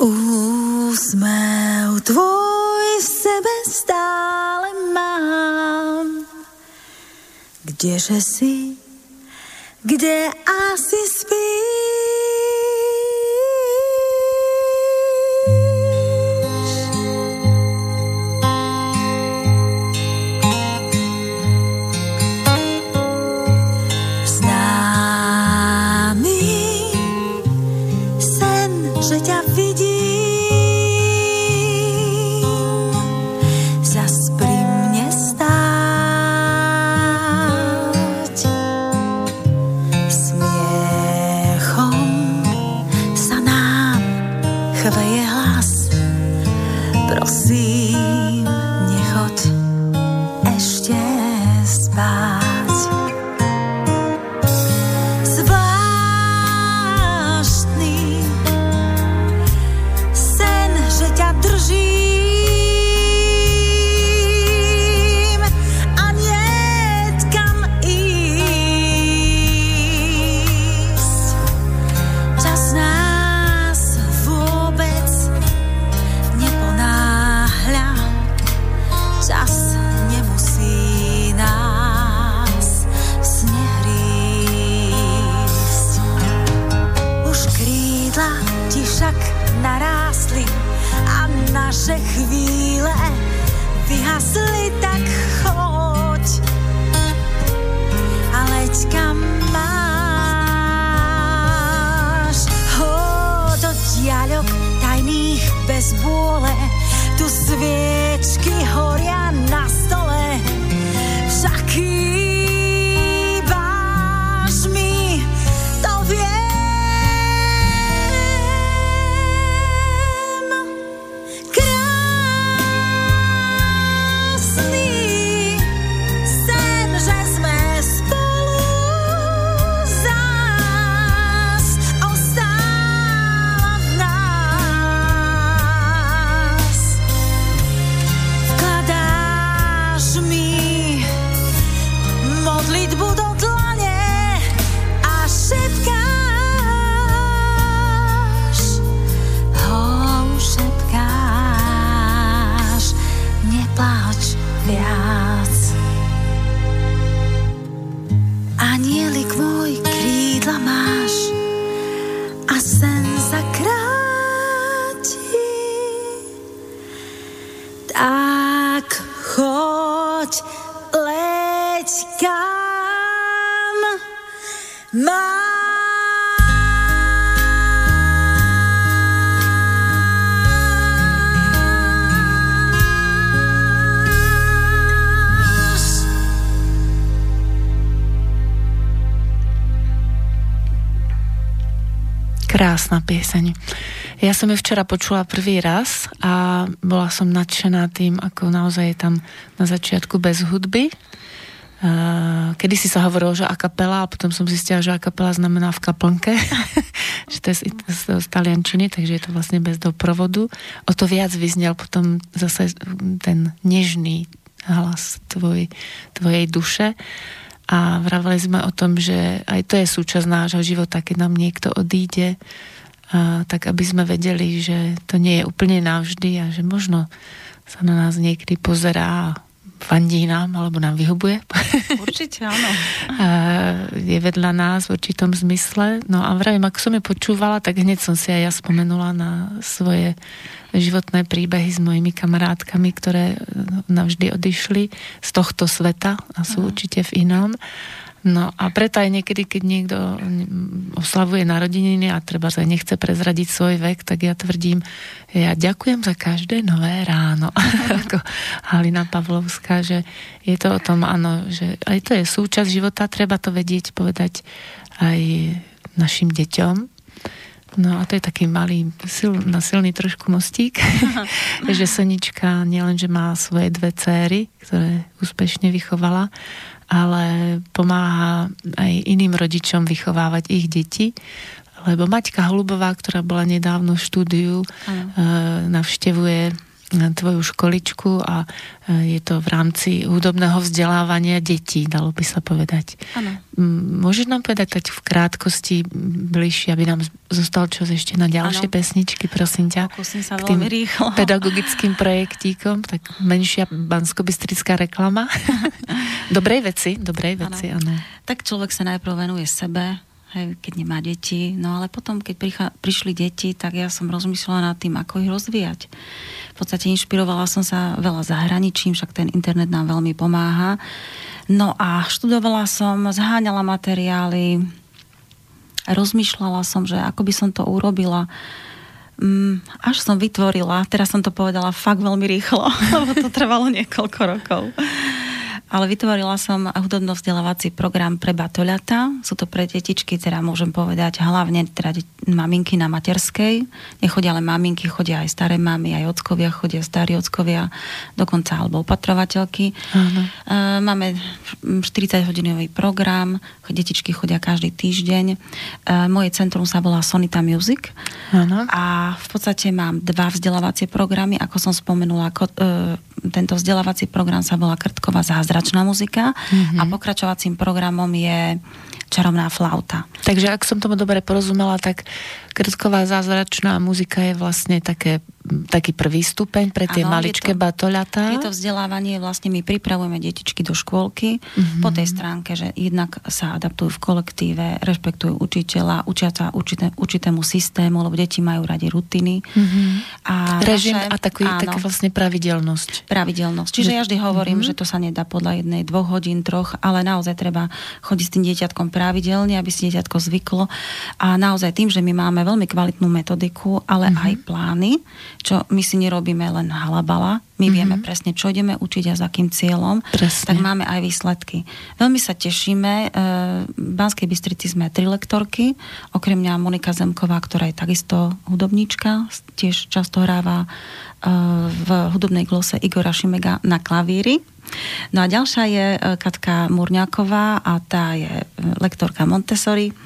Úsmev tvoj v sebe stále mám. Kdeže si, kde asi spíš? Krásna pieseň. Ja som ju včera počula prvý raz a bola som nadšená tým, ako naozaj je tam na začiatku bez hudby. Kedy si sa hovorilo, že akapela a potom som zistila, že akapela znamená v kaplnke, že to je z, z taliančiny, takže je to vlastne bez doprovodu. O to viac vyznel potom zase ten nežný hlas tvoj, tvojej duše a vravali sme o tom, že aj to je súčasť nášho života, keď nám niekto odíde, a, tak aby sme vedeli, že to nie je úplne navždy a že možno sa na nás niekedy pozerá a fandí nám, alebo nám vyhubuje. Určite áno. je vedľa nás v určitom zmysle. No a vravím, ako som je počúvala, tak hneď som si aj ja spomenula na svoje životné príbehy s mojimi kamarátkami, ktoré navždy odišli z tohto sveta a sú určite v inom. No a preto aj niekedy, keď niekto oslavuje narodeniny a treba sa nechce prezradiť svoj vek, tak ja tvrdím, ja ďakujem za každé nové ráno. Ako Halina Pavlovská, že je to o tom, áno, že aj to je súčasť života, treba to vedieť povedať aj našim deťom, No a to je taký malý, sil, silný trošku mostík, že Sonička nielenže má svoje dve céry, ktoré úspešne vychovala, ale pomáha aj iným rodičom vychovávať ich deti, lebo Maťka Holubová, ktorá bola nedávno v štúdiu, ano. Eh, navštevuje tvoju školičku a e, je to v rámci hudobného vzdelávania detí, dalo by sa povedať. Ano. Môžeš nám povedať tak v krátkosti bližšie, aby nám zostal čas ešte na ďalšie ano. pesničky, prosím ťa. Pokúsim sa veľmi rýchlo. pedagogickým projektíkom, tak menšia banskobistrická reklama. dobrej veci, dobrej veci, áno. Tak človek sa najprv venuje sebe, hej, keď nemá deti. No ale potom, keď prichá, prišli deti, tak ja som rozmýšľala nad tým, ako ich rozvíjať podstate inšpirovala som sa veľa zahraničím, však ten internet nám veľmi pomáha. No a študovala som, zháňala materiály, rozmýšľala som, že ako by som to urobila. Mm, až som vytvorila, teraz som to povedala fakt veľmi rýchlo, lebo to trvalo niekoľko rokov ale vytvorila som hudobno-vzdelávací program pre batoľata. Sú to pre detičky, teda môžem povedať, hlavne teda maminky na materskej. Nechodia len maminky, chodia aj staré mamy, aj ockovia, chodia starí ockovia, dokonca alebo opatrovateľky. Uh-huh. Máme 40-hodinový program, detičky chodia každý týždeň. Moje centrum sa volá Sonita Music uh-huh. a v podstate mám dva vzdelávacie programy, ako som spomenula, ako, e, tento vzdelávací program sa volá Krtková zázračná muzika mm-hmm. a pokračovacím programom je čarovná flauta. Takže ak som tomu dobre porozumela, tak krtková zázračná muzika je vlastne také, taký prvý stupeň pre tie ano, maličké batoľatá. Je to vzdelávanie, vlastne my pripravujeme detičky do škôlky mm-hmm. po tej stránke, že jednak sa adaptujú v kolektíve, rešpektujú učiteľa, učia sa učite, učitému systému, lebo deti majú radi rutiny. Mm-hmm. A Režim naše, a taký, áno, vlastne pravidelnosť. Pravidelnosť. Čiže ja vždy hovorím, mm-hmm. že to sa nedá podľa jednej, dvoch hodín, troch, ale naozaj treba chodiť s tým dieťatkom pravidelne, aby si dieťatko zvyklo. A naozaj tým, že my máme veľmi kvalitnú metodiku, ale mm-hmm. aj plány, čo my si nerobíme len halabala, my mm-hmm. vieme presne, čo ideme učiť a za akým cieľom, presne. tak máme aj výsledky. Veľmi sa tešíme. E, v Banskej Bystrici sme tri lektorky, okrem mňa Monika Zemková, ktorá je takisto hudobníčka, tiež často hráva e, v hudobnej glose Igora Šimega na klavíri. No a ďalšia je e, Katka Murňáková a tá je lektorka Montessori,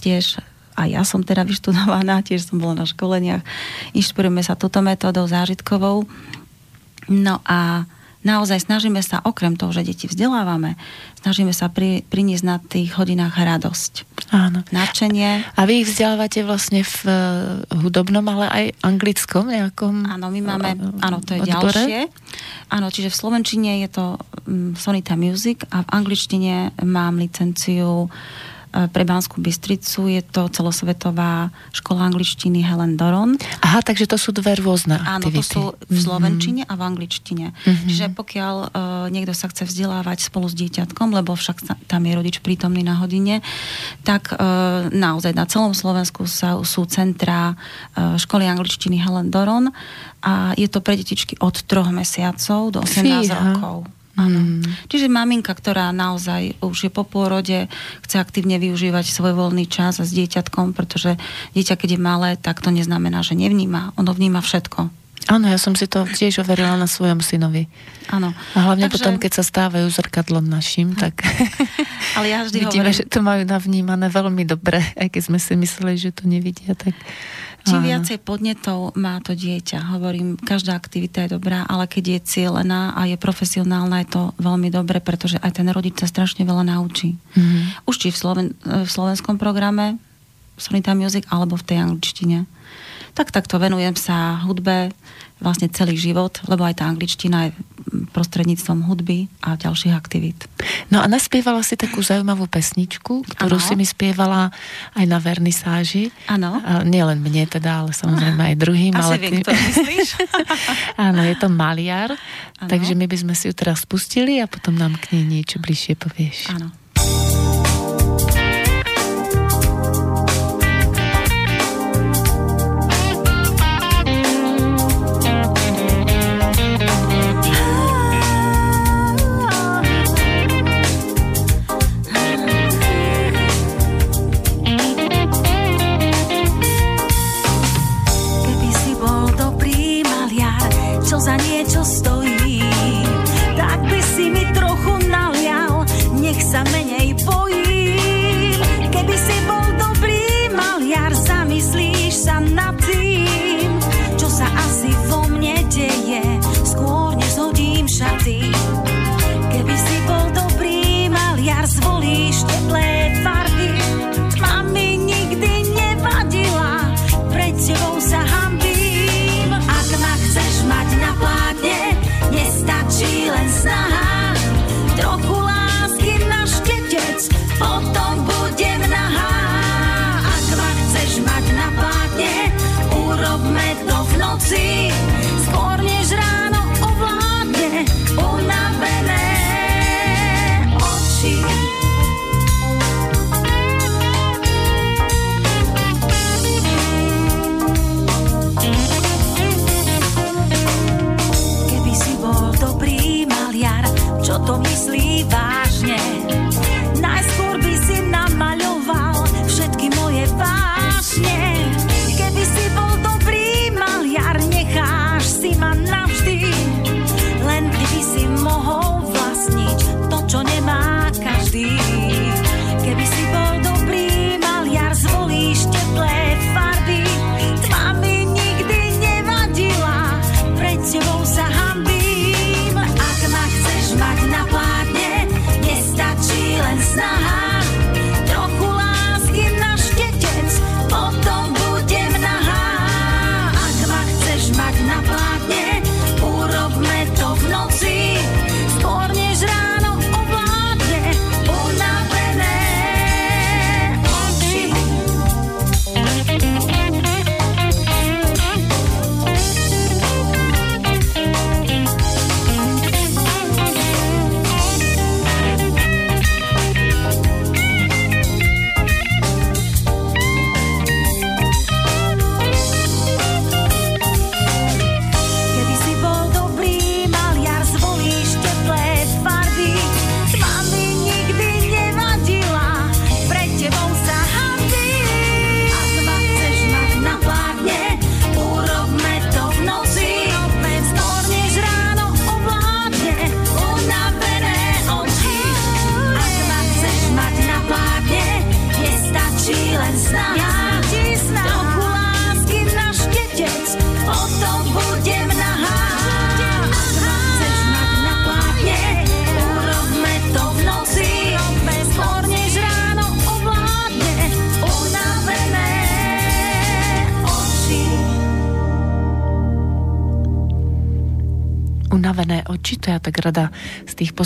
tiež a ja som teda vyštudovaná, tiež som bola na školeniach. Inšpirujeme sa toto metódou zážitkovou. No a naozaj snažíme sa, okrem toho, že deti vzdelávame, snažíme sa pri, priniesť na tých hodinách radosť. Áno. Načenie. A vy ich vzdelávate vlastne v uh, hudobnom, ale aj anglickom nejakom Áno, my máme, uh, áno, to je odbore? ďalšie. Áno, čiže v Slovenčine je to um, Sonita Music a v angličtine mám licenciu pre Banskú Bystricu je to celosvetová škola angličtiny Helen Doron. Aha, takže to sú dve rôzne Áno, aktivity. to sú v mhm. slovenčine mm-hmm. a v angličtine. Mm-hmm. Čiže pokiaľ uh, niekto sa chce vzdelávať spolu s dieťatkom, lebo však tam je rodič prítomný na hodine, tak uh, naozaj na celom Slovensku sa, sú centra uh, školy angličtiny Helen Doron a je to pre detičky od troch mesiacov do 18 Fíha. rokov. Áno. Mm. Čiže maminka, ktorá naozaj už je po pôrode, chce aktívne využívať svoj voľný čas s dieťatkom, pretože dieťa, keď je malé, tak to neznamená, že nevníma. Ono vníma všetko. Áno, ja som si to tiež overila na svojom synovi. Áno. A hlavne Takže... potom, keď sa stávajú zrkadlom našim, tak Ale ja vždy vidíme, hovorím... že to majú navnímané veľmi dobre, aj keď sme si mysleli, že to nevidia, tak Čím viacej podnetov má to dieťa, hovorím, každá aktivita je dobrá, ale keď je cieľená a je profesionálna, je to veľmi dobre, pretože aj ten rodič sa strašne veľa naučí. Mm-hmm. Už či v, Sloven- v slovenskom programe Sonita Music alebo v tej angličtine tak takto venujem sa hudbe vlastne celý život, lebo aj tá angličtina je prostredníctvom hudby a ďalších aktivít. No a naspievala si takú zaujímavú pesničku, ktorú ano. si mi spievala aj na vernisáži. Áno. Nielen mne teda, ale samozrejme aj druhým. Asi ale viem, ty... myslíš. Áno, je to Maliar, ano. takže my by sme si ju teraz spustili a potom nám k nej niečo bližšie povieš. Áno.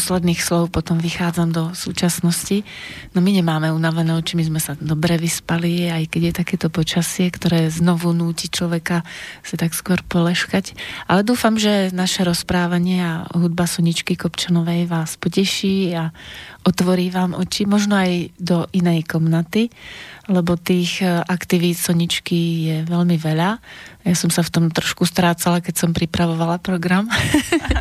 Posledných slov potom vychádzam do súčasnosti. No my nemáme unavené oči, my sme sa dobre vyspali, aj keď je takéto počasie, ktoré znovu núti človeka sa tak skôr poleškať. Ale dúfam, že naše rozprávanie a hudba Soničky Kopčanovej vás poteší a otvorí vám oči, možno aj do inej komnaty, lebo tých e, aktivít Soničky je veľmi veľa. Ja som sa v tom trošku strácala, keď som pripravovala program.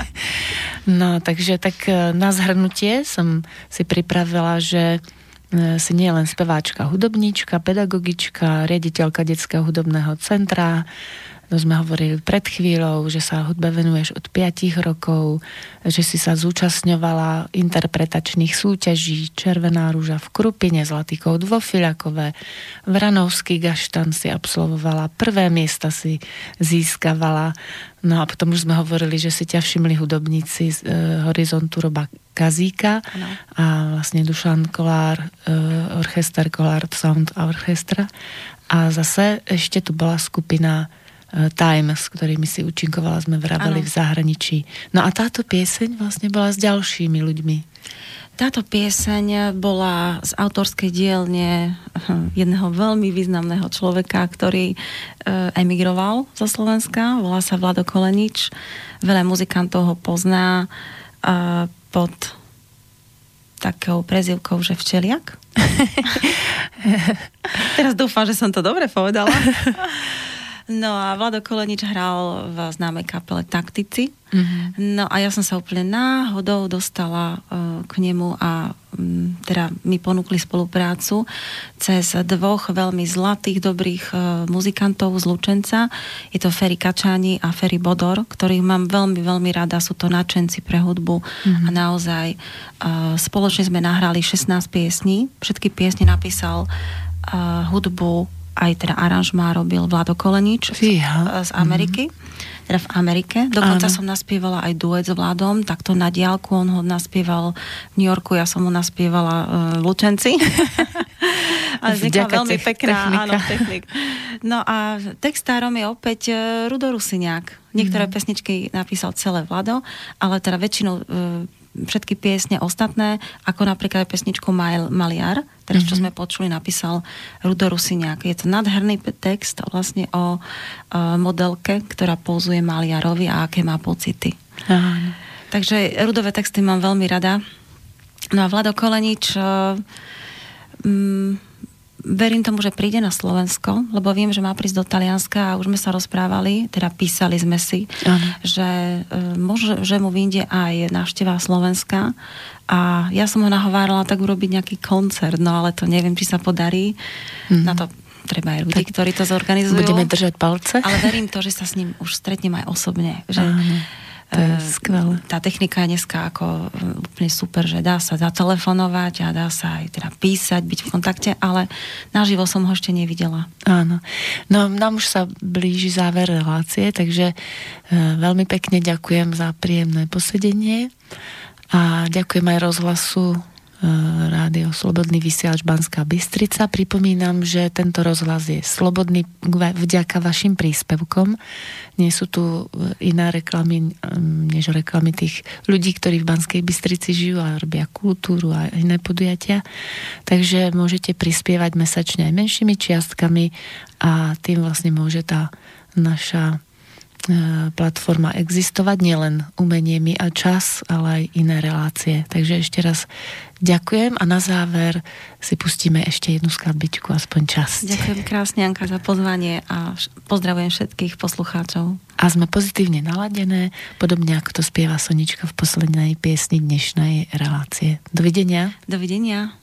no, takže tak e, na zhrnutie som si pripravila, že e, si nie len speváčka, hudobníčka, pedagogička, riaditeľka Detského hudobného centra, to sme hovorili pred chvíľou, že sa hudbe venuješ od 5 rokov, že si sa zúčastňovala interpretačných súťaží Červená rúža v Krupine, Zlatý kód vo Filakové, Vranovský gaštan si absolvovala, prvé miesta si získavala, no a potom už sme hovorili, že si ťa všimli hudobníci z e, Horizontu Roba Kazíka ano. a vlastne Dušan Kolár, e, orchester Kolár Sound Orchestra a zase ešte tu bola skupina Time, s ktorými si účinkovala, sme vraveli ano. v zahraničí. No a táto pieseň vlastne bola s ďalšími ľuďmi. Táto pieseň bola z autorskej dielne hm, jedného veľmi významného človeka, ktorý eh, emigroval zo Slovenska, volá sa Vlado Kolenič. Veľa muzikantov ho pozná eh, pod takou prezivkou, že včeliak. Teraz dúfam, že som to dobre povedala. No a Vlado Kolenič hral v známej kapele Taktici. Mm-hmm. No a ja som sa úplne náhodou dostala uh, k nemu a um, teda mi ponúkli spoluprácu cez dvoch veľmi zlatých, dobrých uh, muzikantov z Lučenca. Je to Ferry Kačáni a Ferry Bodor, ktorých mám veľmi, veľmi rada. Sú to nadšenci pre hudbu mm-hmm. a naozaj uh, spoločne sme nahrali 16 piesní. Všetky piesne napísal uh, hudbu aj teda aranžmá robil Vlado Kolenič Fíha. z Ameriky. Mm-hmm. Teda v Amerike. Dokonca Áno. som naspievala aj duet s Vladom, takto na diálku. On ho naspieval v New Yorku, ja som ho naspievala uh, Lučenci. a vznikla veľmi pekná áno, technik. No a textárom je opäť uh, Rudo Rusiniak. Niektoré mm. pesničky napísal celé Vlado, ale teda väčšinou uh, všetky piesne ostatné, ako napríklad pesničku Mal, Maliar, teraz čo mm-hmm. sme počuli, napísal Rudo Rusiniak. Je to nadherný text vlastne o modelke, ktorá pozuje Maliarovi a aké má pocity. Aha. Takže Rudové texty mám veľmi rada. No a Vlado Kolenič uh, um, verím tomu, že príde na Slovensko, lebo viem, že má prísť do Talianska a už sme sa rozprávali, teda písali sme si, Aha. že e, možno, že mu vyjde aj návšteva Slovenska a ja som ho nahovárala tak urobiť nejaký koncert, no ale to neviem, či sa podarí. Mm-hmm. Na to treba aj ľudí, tak ktorí to zorganizujú. Budeme držať palce. Ale verím to, že sa s ním už stretnem aj osobne. Že, to je eh, skvelé. Tá technika je dneska ako eh, úplne super, že dá sa zatelefonovať a dá sa aj teda písať, byť v kontakte, ale naživo som ho ešte nevidela. Áno. No nám už sa blíži záver relácie, takže e, veľmi pekne ďakujem za príjemné posedenie a ďakujem aj rozhlasu rádio Slobodný vysielač Banská Bystrica. Pripomínam, že tento rozhlas je slobodný vďaka vašim príspevkom. Nie sú tu iné reklamy, než reklamy tých ľudí, ktorí v Banskej Bystrici žijú a robia kultúru a iné podujatia. Takže môžete prispievať mesačne aj menšími čiastkami a tým vlastne môže tá naša platforma existovať, nielen umenie mi a čas, ale aj iné relácie. Takže ešte raz ďakujem a na záver si pustíme ešte jednu skladbičku, aspoň časť. Ďakujem krásne, Anka, za pozvanie a pozdravujem všetkých poslucháčov. A sme pozitívne naladené, podobne ako to spieva Sonička v poslednej piesni dnešnej relácie. Dovidenia. Dovidenia.